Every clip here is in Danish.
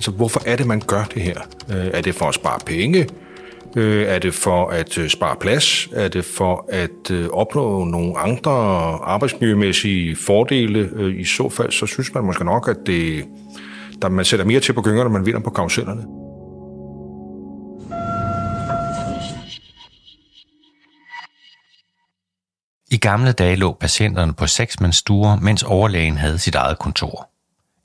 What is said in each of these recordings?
Så hvorfor er det, man gør det her? Øh, er det for at spare penge? Øh, er det for at øh, spare plads? Er det for at øh, opnå nogle andre arbejdsmiljømæssige fordele? Øh, I så fald, så synes man måske nok, at det, der man sætter mere til på gyngerne, man vinder på karusellerne. I gamle dage lå patienterne på seksmandsstuer, mens overlægen havde sit eget kontor.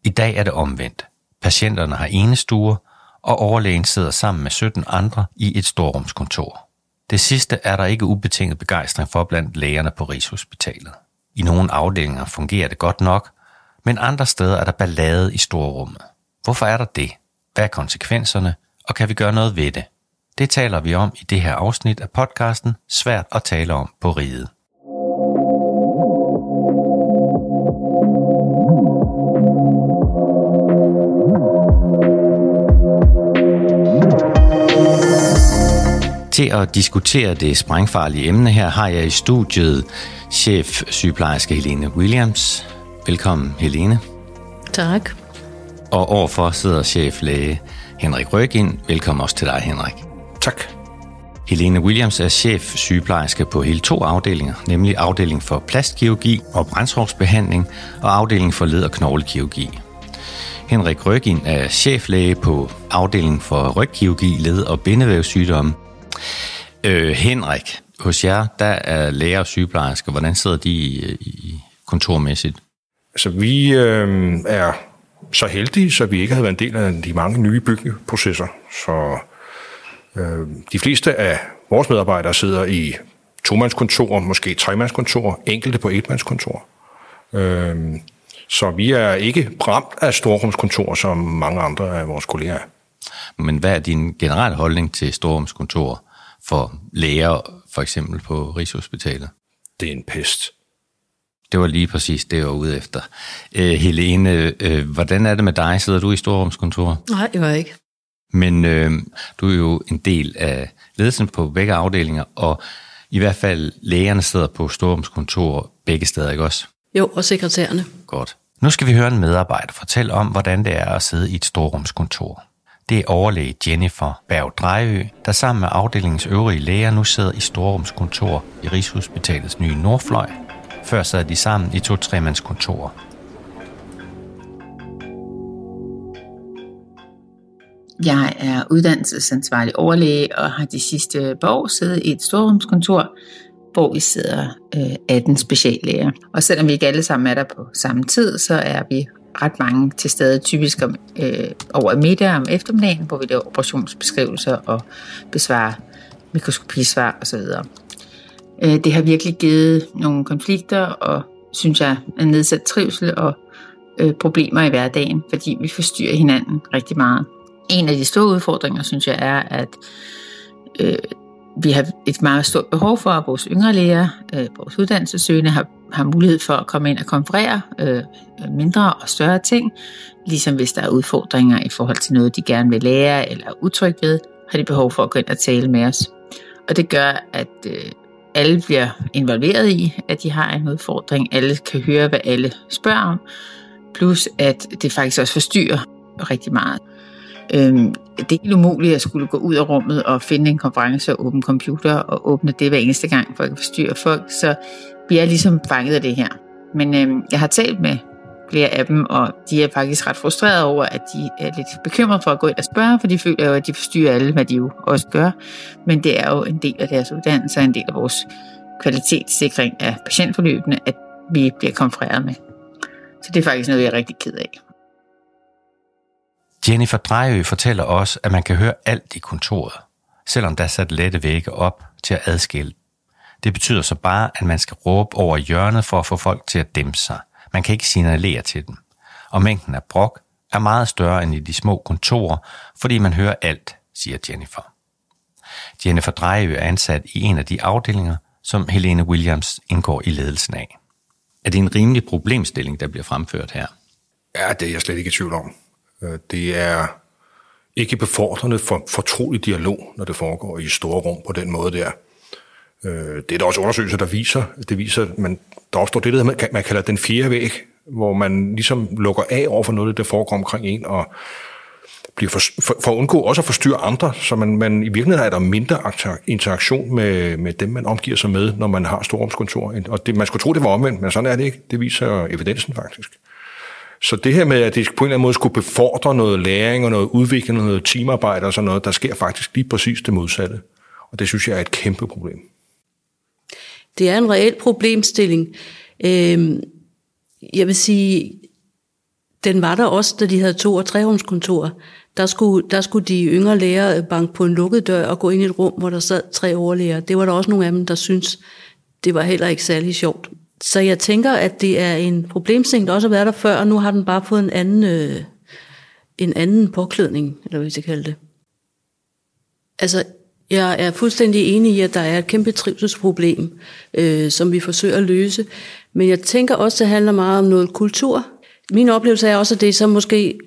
I dag er det omvendt. Patienterne har enestuer, og overlægen sidder sammen med 17 andre i et storrumskontor. Det sidste er der ikke ubetinget begejstring for blandt lægerne på Rigshospitalet. I nogle afdelinger fungerer det godt nok, men andre steder er der ballade i storrummet. Hvorfor er der det? Hvad er konsekvenserne? Og kan vi gøre noget ved det? Det taler vi om i det her afsnit af podcasten Svært at tale om på riget. Til at diskutere det sprængfarlige emne her har jeg i studiet chef sygeplejerske Helene Williams. Velkommen Helene. Tak. Og overfor sidder cheflæge Henrik Røgind. Velkommen også til dig Henrik. Tak. Helene Williams er chef sygeplejerske på hele to afdelinger, nemlig afdeling for plastkirurgi og brændshovsbehandling og afdeling for led- og knoglekirurgi. Henrik Røgin er cheflæge på afdelingen for rygkirurgi, led- og bindevævssygdomme. Øh, Henrik, hos jer, der er læger og sygeplejersker. Hvordan sidder de i, i kontormæssigt? Altså, vi øh, er så heldige, så vi ikke har været en del af de mange nye byggeprocesser. Så øh, de fleste af vores medarbejdere sidder i tomandskontor, måske tremandskontor, enkelte på etmandskontor. Øh, så vi er ikke ramt af storrumskontor, som mange andre af vores kolleger er. Men hvad er din generelle holdning til storrumskontor for læger, for eksempel på Rigshospitalet? Det er en pest. Det var lige præcis det, jeg var ude efter. Øh, Helene, øh, hvordan er det med dig? Sidder du i storrumskontor? Nej, det var jeg ikke. Men øh, du er jo en del af ledelsen på begge afdelinger, og i hvert fald lægerne sidder på storrumskontor begge steder, ikke også? Jo, og sekretærerne. Godt. Nu skal vi høre en medarbejder fortælle om, hvordan det er at sidde i et storrumskontor. Det er overlæge Jennifer Berg Drejø, der sammen med afdelingens øvrige læger nu sidder i storrumskontor i Rigshospitalets nye Nordfløj. Før sad de sammen i to tremandskontorer. Jeg er uddannelsesansvarlig overlæge og har de sidste par år siddet i et storrumskontor, hvor vi sidder øh, 18 speciallæger. Og selvom vi ikke alle sammen er der på samme tid, så er vi ret mange til stede, typisk om, øh, over middag om eftermiddagen, hvor vi laver operationsbeskrivelser og besvarer mikroskopisvar osv. Øh, det har virkelig givet nogle konflikter og, synes jeg, en nedsat trivsel og øh, problemer i hverdagen, fordi vi forstyrrer hinanden rigtig meget. En af de store udfordringer, synes jeg, er, at øh, vi har et meget stort behov for, at vores yngre læger, øh, vores uddannelsessøgende, har, har mulighed for at komme ind og konferere øh, mindre og større ting, ligesom hvis der er udfordringer i forhold til noget, de gerne vil lære eller er utryg ved, har de behov for at gå ind og tale med os. Og det gør, at øh, alle bliver involveret i, at de har en udfordring. Alle kan høre, hvad alle spørger om. Plus, at det faktisk også forstyrrer rigtig meget. Øhm, det er helt umuligt at skulle gå ud af rummet og finde en konference og åbne computer og åbne det hver eneste gang, for at forstyrre folk. Så vi er ligesom fanget af det her. Men øhm, jeg har talt med flere af dem, og de er faktisk ret frustrerede over, at de er lidt bekymrede for at gå ind og spørge, for de føler jo, at de forstyrrer alle, hvad de jo også gør. Men det er jo en del af deres uddannelse og en del af vores kvalitetssikring af patientforløbene, at vi bliver konfereret med. Så det er faktisk noget, jeg er rigtig ked af. Jennifer Drejø fortæller også, at man kan høre alt i kontoret, selvom der er sat lette vægge op til at adskille. Det betyder så bare, at man skal råbe over hjørnet for at få folk til at dæmpe sig. Man kan ikke signalere til dem. Og mængden af brok er meget større end i de små kontorer, fordi man hører alt, siger Jennifer. Jennifer Drejø er ansat i en af de afdelinger, som Helene Williams indgår i ledelsen af. Er det en rimelig problemstilling, der bliver fremført her? Ja, det er jeg slet ikke i tvivl om. Øh, det er ikke befordrende for fortrolig dialog, når det foregår i store rum på den måde der. Øh, det er der også undersøgelser, der viser. Det viser, man, der opstår det, der man kalder den fjerde væg, hvor man ligesom lukker af over for noget, der foregår omkring en, og bliver for, for, for at undgå også at forstyrre andre, så man, man i virkeligheden er der mindre interaktion med, med dem, man omgiver sig med, når man har storrumskontor. Og det, man skulle tro, det var omvendt, men sådan er det ikke. Det viser evidensen faktisk. Så det her med, at det på en eller anden måde skulle befordre noget læring og noget udvikling, noget teamarbejde og sådan noget, der sker faktisk lige præcis det modsatte. Og det synes jeg er et kæmpe problem. Det er en reel problemstilling. Øhm, jeg vil sige, den var der også, da de havde to- og trehåndskontorer. Der skulle, der skulle de yngre lærere banke på en lukket dør og gå ind i et rum, hvor der sad tre overlæger. Det var der også nogle af dem, der synes det var heller ikke særlig sjovt. Så jeg tænker, at det er en problemstilling, der også har været der før, og nu har den bare fået en anden, øh, en anden påklædning, eller hvad vi skal kalde det. Altså, jeg er fuldstændig enig i, at der er et kæmpe trivselsproblem, øh, som vi forsøger at løse. Men jeg tænker også, at det handler meget om noget kultur. Min oplevelse er også, at det er så måske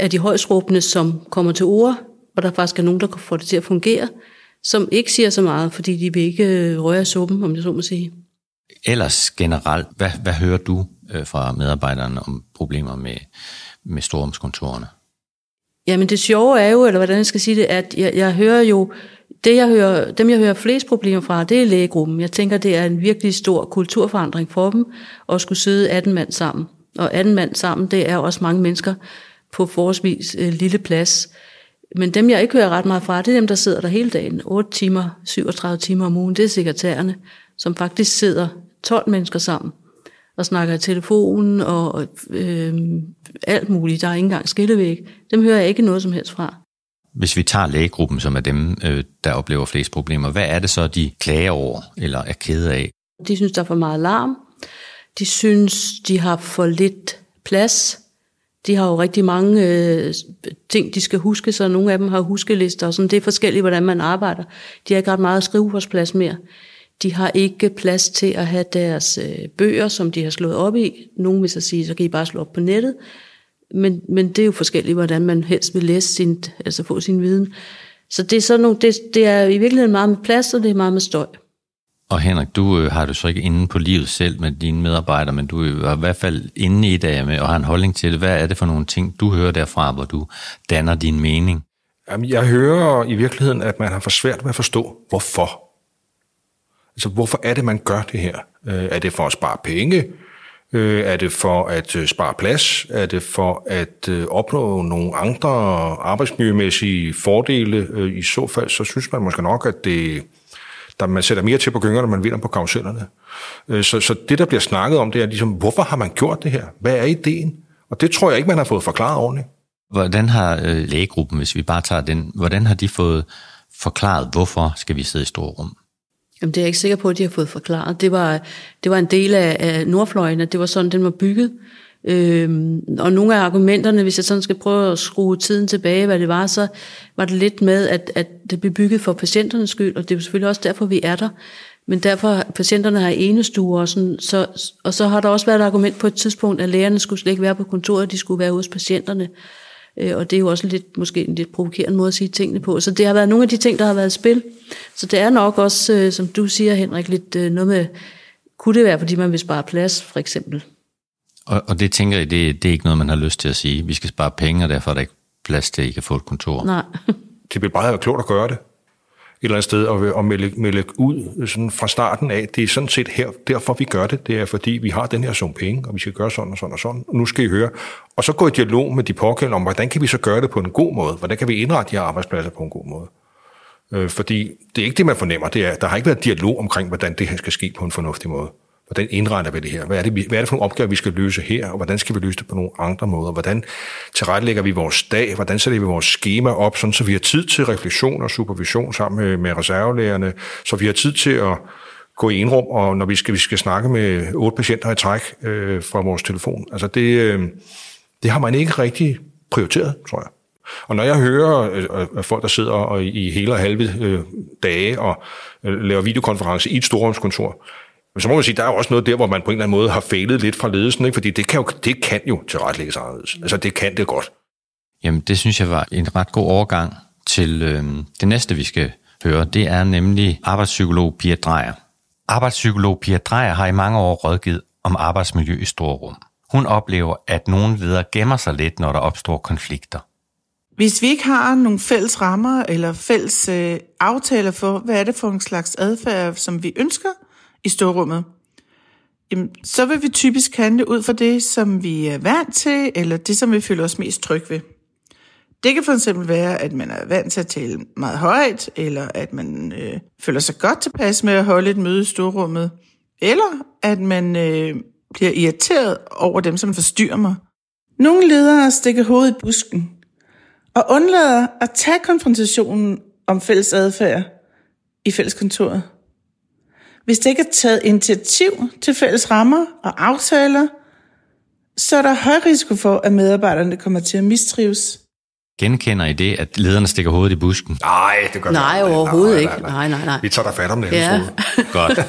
er de højsråbende, som kommer til ord, og der faktisk er nogen, der får det til at fungere, som ikke siger så meget, fordi de vil ikke øh, røre suppen, om jeg så må sige. Ellers generelt, hvad, hvad hører du øh, fra medarbejderne om problemer med, med storrumskontorerne? Jamen det sjove er jo, eller hvordan jeg skal sige det, at jeg, jeg hører jo, det jeg hører, dem jeg hører flest problemer fra, det er lægegruppen. Jeg tænker, det er en virkelig stor kulturforandring for dem, at skulle sidde 18 mand sammen. Og 18 mand sammen, det er også mange mennesker på forholdsvis øh, lille plads. Men dem, jeg ikke hører ret meget fra, det er dem, der sidder der hele dagen. 8 timer, 37 timer om ugen, det er sekretærerne, som faktisk sidder 12 mennesker sammen og snakker i telefonen og øh, alt muligt. Der er ikke engang skillevæg. Dem hører jeg ikke noget som helst fra. Hvis vi tager lægegruppen, som er dem, øh, der oplever flest problemer, hvad er det så, de klager over eller er kede af? De synes, der er for meget larm. De synes, de har for lidt plads. De har jo rigtig mange øh, ting, de skal huske, så nogle af dem har huskelister, og sådan. det er forskelligt, hvordan man arbejder. De har ikke ret meget skrivebordsplads mere. De har ikke plads til at have deres øh, bøger, som de har slået op i. Nogle vil så sige, så kan I bare slå op på nettet. Men, men det er jo forskelligt, hvordan man helst vil læse sin, altså få sin viden. Så det er, sådan nogle, det, det er i virkeligheden meget med plads, og det er meget med støj. Og Henrik, du øh, har du så ikke inde på livet selv med dine medarbejdere, men du er i hvert fald inde i det med og har en holdning til det. Hvad er det for nogle ting, du hører derfra, hvor du danner din mening? Jamen, jeg hører i virkeligheden, at man har for svært ved at forstå, hvorfor. Altså, hvorfor er det, man gør det her? Øh, er det for at spare penge? Øh, er det for at øh, spare plads? Er det for at øh, opnå nogle andre arbejdsmiljømæssige fordele? Øh, I så fald, så synes man måske nok, at det der man sætter mere til på gyngerne, man vinder på karusellerne. Øh, så, så det, der bliver snakket om, det er ligesom, hvorfor har man gjort det her? Hvad er ideen? Og det tror jeg ikke, man har fået forklaret ordentligt. Hvordan har øh, lægegruppen, hvis vi bare tager den, hvordan har de fået forklaret, hvorfor skal vi sidde i store rum? Jamen, det er jeg ikke sikker på, at de har fået forklaret. Det var, det var en del af, af Nordfløjen, at det var sådan, den var bygget. Øhm, og nogle af argumenterne, hvis jeg sådan skal prøve at skrue tiden tilbage, hvad det var, så var det lidt med, at, at det blev bygget for patienternes skyld, og det er jo selvfølgelig også derfor, vi er der. Men derfor, patienterne har enestuer, og, sådan, så, og så har der også været et argument på et tidspunkt, at lægerne skulle slet ikke være på kontoret, de skulle være hos patienterne. Øh, og det er jo også lidt, måske en lidt provokerende måde at sige tingene på. Så det har været nogle af de ting, der har været i spil. Så det er nok også, øh, som du siger, Henrik, lidt øh, noget med, kunne det være, fordi man vil spare plads, for eksempel? Og, og det tænker jeg, det, det er ikke noget, man har lyst til at sige. Vi skal spare penge, og derfor er der ikke plads til, at I kan få et kontor. Nej. det vil bare være klogt at gøre det et eller andet sted og, og øh, melde, melde ud øh, sådan fra starten af, det er sådan set her, derfor vi gør det. Det er fordi, vi har den her sum penge, og vi skal gøre sådan og sådan og sådan. Og nu skal I høre. Og så gå i dialog med de pågældende om, hvordan kan vi så gøre det på en god måde? Hvordan kan vi indrette de her arbejdspladser på en god måde? Øh, fordi det er ikke det, man fornemmer. Det er, der har ikke været dialog omkring, hvordan det her skal ske på en fornuftig måde. Hvordan indretter vi det her? Hvad er det, hvad er det for nogle opgaver, vi skal løse her? Og hvordan skal vi løse det på nogle andre måder? Hvordan tilrettelægger vi vores dag? Hvordan sætter vi vores schema op, sådan, så vi har tid til refleksion og supervision sammen med, med reservelærerne, så vi har tid til at gå i enrum, og når vi skal, vi skal snakke med otte patienter i træk øh, fra vores telefon. Altså det, øh, det har man ikke rigtig prioriteret, tror jeg. Og når jeg hører øh, øh folk, der sidder og i hele og halve øh, dage og øh, laver videokonference i et storrumskontor, men så må man sige, der er jo også noget der, hvor man på en eller anden måde har fejlet lidt fra ledelsen, ikke? fordi det kan jo, det kan jo tilrettelægges anderledes. Altså det kan det godt. Jamen det synes jeg var en ret god overgang til øh, det næste, vi skal høre. Det er nemlig arbejdspsykolog Pia Drejer. Arbejdspsykolog Pia Drejer har i mange år rådgivet om arbejdsmiljø i store rum. Hun oplever, at nogle ledere gemmer sig lidt, når der opstår konflikter. Hvis vi ikke har nogle fælles rammer eller fælles øh, aftaler for, hvad er det for en slags adfærd, som vi ønsker i storrummet, jamen, så vil vi typisk handle ud fra det, som vi er vant til, eller det, som vi føler os mest trygge ved. Det kan for eksempel være, at man er vant til at tale meget højt, eller at man øh, føler sig godt tilpas med at holde et møde i storrummet, eller at man øh, bliver irriteret over dem, som forstyrrer mig. Nogle ledere stikker hovedet i busken og undlader at tage konfrontationen om fælles adfærd i fælleskontoret. Hvis der ikke er taget initiativ til fælles rammer og aftaler, så er der høj risiko for, at medarbejderne kommer til at mistrives. Genkender I det, at lederne stikker hovedet i busken? Nej, det gør Nej, vi overhovedet ikke. Nej, nej, nej. Vi tager dig fat om det. Ja. Godt.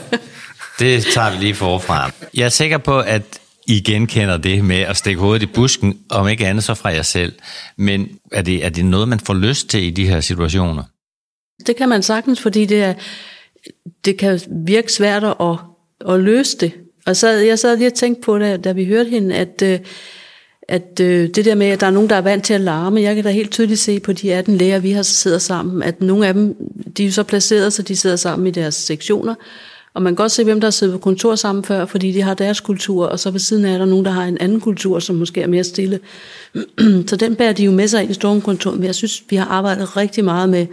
Det tager vi lige forfra. Jeg er sikker på, at I genkender det med at stikke hovedet i busken, om ikke andet så fra jer selv. Men er det, er det noget, man får lyst til i de her situationer? Det kan man sagtens, fordi det, er, det kan virke svært at, at løse det. Og så, jeg sad lige og tænkte på det, da vi hørte hende, at, øh, at øh, det der med, at der er nogen, der er vant til at larme, jeg kan da helt tydeligt se på de 18 læger, vi har sidder sammen, at nogle af dem, de er jo så placeret, så de sidder sammen i deres sektioner, og man kan godt se, hvem der har siddet på kontor sammen før, fordi de har deres kultur, og så ved siden af er der nogen, der har en anden kultur, som måske er mere stille. så den bærer de jo med sig ind i stormkontoret, men jeg synes, vi har arbejdet rigtig meget med,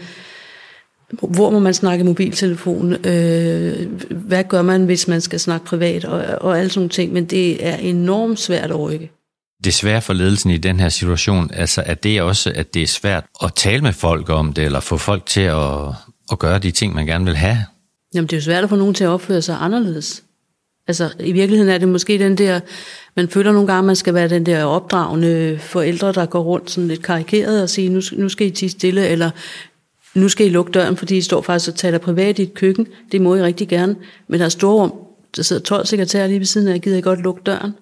hvor må man snakke i mobiltelefon, øh, hvad gør man, hvis man skal snakke privat, og, og alle sådan nogle ting, men det er enormt svært at rykke. Det er svært for ledelsen i den her situation, altså at det også, at det er svært at tale med folk om det, eller få folk til at, at gøre de ting, man gerne vil have. Jamen, det er jo svært at få nogen til at opføre sig anderledes. Altså, i virkeligheden er det måske den der, man føler nogle gange, at man skal være den der opdragende forældre, der går rundt sådan lidt karikeret og siger, nu, nu skal I tige stille, eller nu skal I lukke døren, fordi I står faktisk og taler privat i et køkken. Det må I rigtig gerne. Men der er storrum, der sidder 12 sekretærer lige ved siden af, gider I godt lukke døren.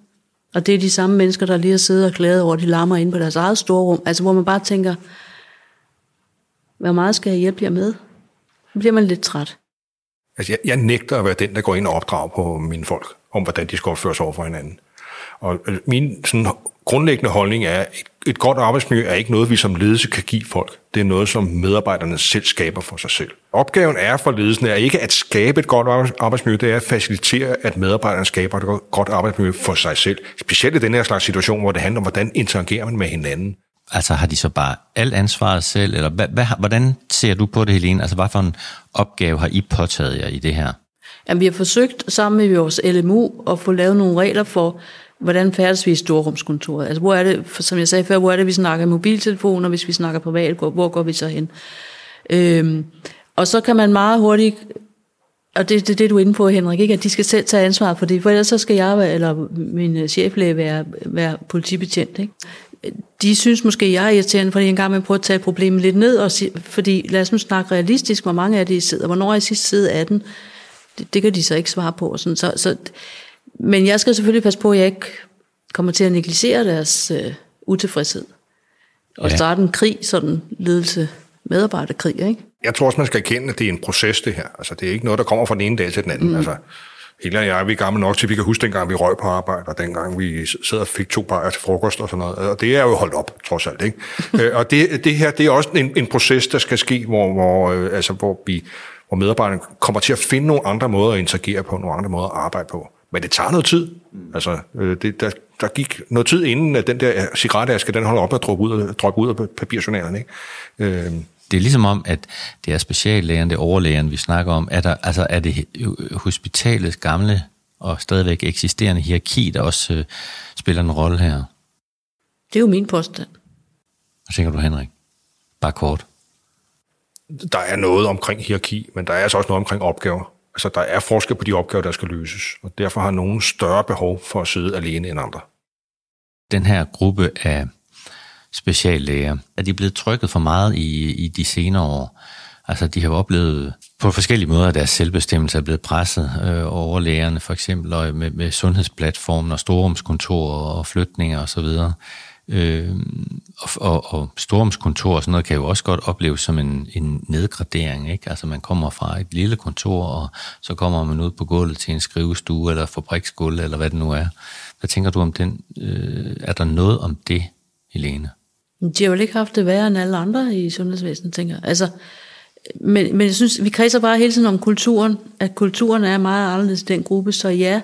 Og det er de samme mennesker, der lige har siddet og klaget over, at de larmer inde på deres eget storrum. Altså, hvor man bare tænker, hvor meget skal jeg hjælpe jer med? Så bliver man lidt træt. Altså, jeg, jeg nægter at være den, der går ind og opdrager på mine folk, om hvordan de skal opføre sig over for hinanden. Og altså, min sådan, grundlæggende holdning er, at et, godt arbejdsmiljø er ikke noget, vi som ledelse kan give folk. Det er noget, som medarbejderne selv skaber for sig selv. Opgaven er for ledelsen er ikke at skabe et godt arbejds- arbejdsmiljø, det er at facilitere, at medarbejderne skaber et go- godt arbejdsmiljø for sig selv. Specielt i den her slags situation, hvor det handler om, hvordan interagerer man med hinanden. Altså har de så bare alt ansvaret selv, eller hvad, hvad, hvordan ser du på det, Helene? Altså hvad for en opgave har I påtaget jer i det her? Jamen, vi har forsøgt sammen med vores LMU at få lavet nogle regler for, hvordan færdes vi i storrumskontoret. Altså, hvor er det, for, som jeg sagde før, hvor er det, vi snakker mobiltelefoner, hvis vi snakker privat, hvor, hvor går vi så hen? Øhm, og så kan man meget hurtigt, og det er det, det, du er inde på, Henrik, ikke? at de skal selv tage ansvar for det, for ellers så skal jeg eller min øh, cheflæge være, være politibetjent. Ikke? De synes måske, jeg er irriterende, fordi en gang man prøver at tage problemet lidt ned, og sige, fordi lad os nu snakke realistisk, hvor mange af det I sidder, hvornår er I sidst siddet af den? Det, det kan de så ikke svare på. Og sådan. Så, så, men jeg skal selvfølgelig passe på, at jeg ikke kommer til at negligere deres øh, utilfredshed. Og Ja. starte en krig, sådan ledelse medarbejderkrig, ikke? Jeg tror også, man skal erkende, at det er en proces, det her. Altså, det er ikke noget, der kommer fra den ene dag til den anden. Mm. Altså, Hele og jeg, vi er gamle nok til, at vi kan huske dengang, vi røg på arbejde, og dengang vi sad og fik to bajer til frokost og sådan noget. Og det er jo holdt op, trods alt. Ikke? Øh, og det, det her, det er også en, en proces, der skal ske, hvor, hvor, øh, altså, hvor, vi, hvor medarbejderne kommer til at finde nogle andre måder at interagere på, nogle andre måder at arbejde på. Men det tager noget tid. Altså, øh, det, der, der gik noget tid inden, at den der cigaretaske, den holder op at droppe ud, af- droppe ud af papirjournalen. Ikke? Øh, Det er ligesom om, at det er speciallægen, det er overlægen, vi snakker om. Er, der, altså, er det hospitalets gamle og stadigvæk eksisterende hierarki, der også øh, spiller en rolle her? Det er jo min påstand. Hvad tænker du, Henrik? Bare kort. der er noget omkring hierarki, men der er altså også noget omkring opgaver. Altså, der er forskel på de opgaver, der skal løses, og derfor har nogen større behov for at sidde alene end andre. Den her gruppe af speciallæger, er de blevet trykket for meget i, i de senere år? Altså, de har oplevet på forskellige måder, at deres selvbestemmelse er blevet presset øh, over lægerne, for eksempel og med, med sundhedsplatformen og storrumskontorer og flytninger osv. Øh, og, og, og storrumskontor og sådan noget kan jo også godt opleves som en, en nedgradering. Ikke? Altså man kommer fra et lille kontor, og så kommer man ud på gulvet til en skrivestue eller fabriksgulv, eller hvad det nu er. Hvad tænker du om den? Øh, er der noget om det, Helene? De har jo ikke haft det værre end alle andre i sundhedsvæsenet, tænker jeg. Altså, men, men jeg synes, vi kredser bare hele tiden om kulturen, at kulturen er meget anderledes i den gruppe, så ja,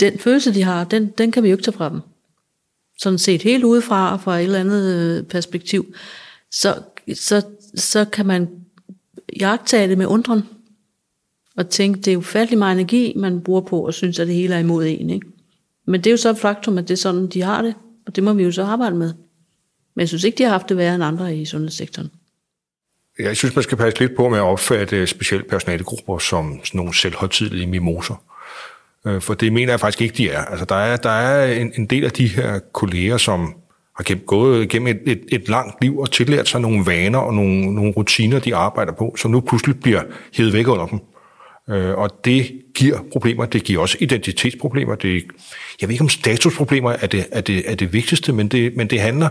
den følelse, de har, den, den kan vi jo ikke tage fra dem. Sådan set helt udefra, fra et eller andet øh, perspektiv, så, så, så kan man jagtage det med undren, og tænke, det er ufattelig meget energi, man bruger på, og synes, at det hele er imod en. Ikke? Men det er jo så et faktum, at det er sådan, de har det, og det må vi jo så arbejde med. Men jeg synes ikke, de har haft det værre end andre i sundhedssektoren. Jeg synes, man skal passe lidt på med at opfatte specielt personalegrupper som sådan nogle selvhøjtidlige mimoser. Øh, for det mener jeg faktisk ikke, de er. Altså, der er, der er en, en del af de her kolleger, som har gået gennem et, et, et langt liv og tillært sig nogle vaner og nogle, nogle rutiner, de arbejder på, som nu pludselig bliver hævet væk under dem. Øh, og det giver problemer. Det giver også identitetsproblemer. Det, jeg ved ikke, om statusproblemer er det, er det, er det vigtigste, men det, men det handler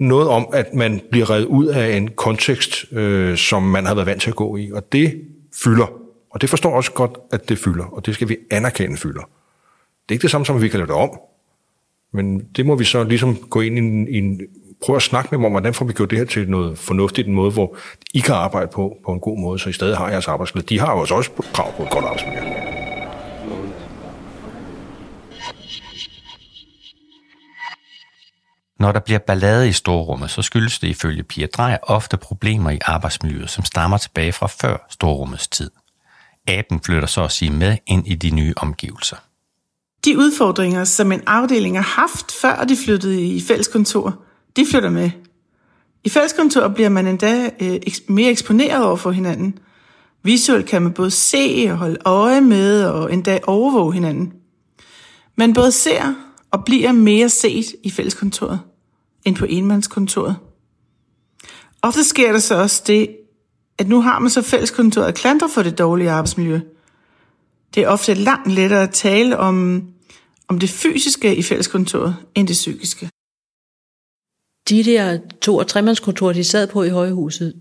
noget om, at man bliver reddet ud af en kontekst, øh, som man har været vant til at gå i. Og det fylder. Og det forstår også godt, at det fylder. Og det skal vi anerkende fylder. Det er ikke det samme som, at vi kan lave det om. Men det må vi så ligesom gå ind i en, i en prøve at snakke med dem om, hvordan får vi gjort det her til noget fornuftigt, en måde, hvor I kan arbejde på, på en god måde, så I stadig har jeres arbejdsmiljø. De har jo også krav på et godt arbejdsmiljø. Når der bliver ballade i storrummet, så skyldes det ifølge Pia Drejer ofte problemer i arbejdsmiljøet, som stammer tilbage fra før storrummets tid. Aben flytter så at sige med ind i de nye omgivelser. De udfordringer, som en afdeling har haft, før de flyttede i fælleskontor, de flytter med. I fælleskontor bliver man endda øh, mere eksponeret over for hinanden. Visuelt kan man både se og holde øje med og endda overvåge hinanden. Man både ser og bliver mere set i fælleskontoret end på enmandskontoret. Ofte sker der så også det, at nu har man så fælleskontoret at klandre for det dårlige arbejdsmiljø. Det er ofte langt lettere at tale om, om det fysiske i fælleskontoret end det psykiske de der to- og tremandskontorer, de sad på i højhuset,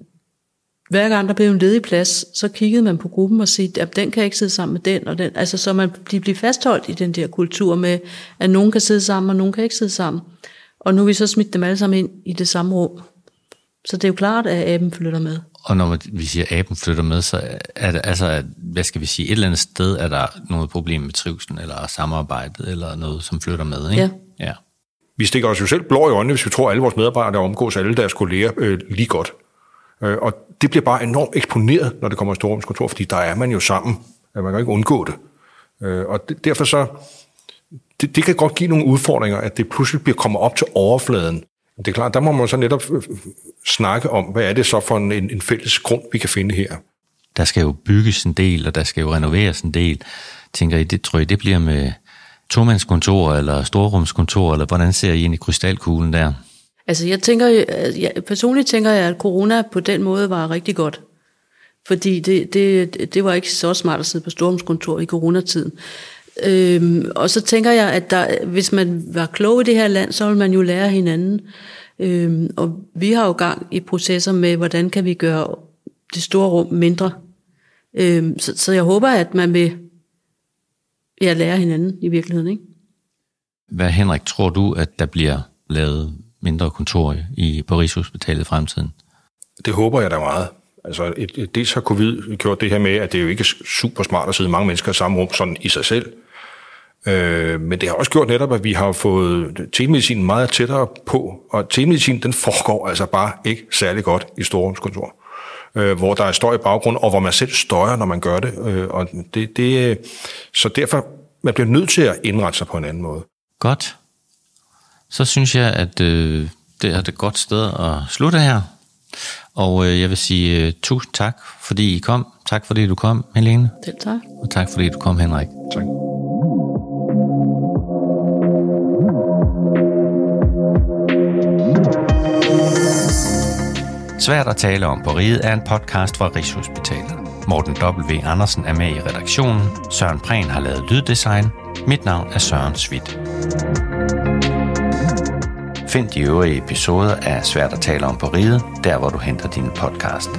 hver gang der blev en ledig plads, så kiggede man på gruppen og sagde, at den kan ikke sidde sammen med den og den. Altså så man de bliver fastholdt i den der kultur med, at nogen kan sidde sammen, og nogen kan ikke sidde sammen. Og nu er vi så smidt dem alle sammen ind i det samme rum. Så det er jo klart, at aben flytter med. Og når vi siger, at aben flytter med, så er det altså, hvad skal vi sige, et eller andet sted er der noget problem med trivselen, eller samarbejdet, eller noget, som flytter med, ikke? Ja. ja. Vi stikker os jo selv blå i øjnene, hvis vi tror, at alle vores medarbejdere omgås alle deres kolleger øh, lige godt. Øh, og det bliver bare enormt eksponeret, når det kommer i storrumskontor, fordi der er man jo sammen. Man kan ikke undgå det. Øh, og det, derfor så, det, det kan godt give nogle udfordringer, at det pludselig bliver kommer op til overfladen. Det er klart, der må man så netop øh, snakke om, hvad er det så for en, en fælles grund, vi kan finde her. Der skal jo bygges en del, og der skal jo renoveres en del. Tænker I, det tror I, det bliver med tomandskontor eller storrumskontor, eller hvordan ser I ind i krystalkuglen der? Altså jeg tænker, jeg, personligt tænker jeg, at corona på den måde var rigtig godt. Fordi det, det, det var ikke så smart at sidde på storrumskontor i coronatiden. Øhm, og så tænker jeg, at der, hvis man var klog i det her land, så ville man jo lære hinanden. Øhm, og vi har jo gang i processer med, hvordan kan vi gøre det store rum mindre. Øhm, så, så jeg håber, at man vil ja, lære hinanden i virkeligheden. Ikke? Hvad, Henrik, tror du, at der bliver lavet mindre kontor i, på Rigshospitalet i fremtiden? Det håber jeg da meget. Altså, et, et, dels har covid gjort det her med, at det er jo ikke super smart at sidde mange mennesker i samme rum sådan i sig selv. Øh, men det har også gjort netop, at vi har fået telemedicin meget tættere på, og telemedicin den foregår altså bare ikke særlig godt i storrumskontor øh, hvor der er støj i baggrund, og hvor man selv støjer, når man gør det. Øh, og det, det så derfor, man bliver nødt til at indrette sig på en anden måde. Godt. Så synes jeg, at øh, det er et godt sted at slutte her. Og øh, jeg vil sige uh, tusind tak, fordi I kom. Tak fordi du kom, Helene. Selv tak. Og tak fordi du kom, Henrik. Tak. Svært at tale om på riget er en podcast fra Rigshospitalet. Morten W. Andersen er med i redaktionen. Søren Prehn har lavet lyddesign. Mit navn er Søren Svit. Find de øvrige episoder af Svært at tale om på riget, der hvor du henter dine podcast.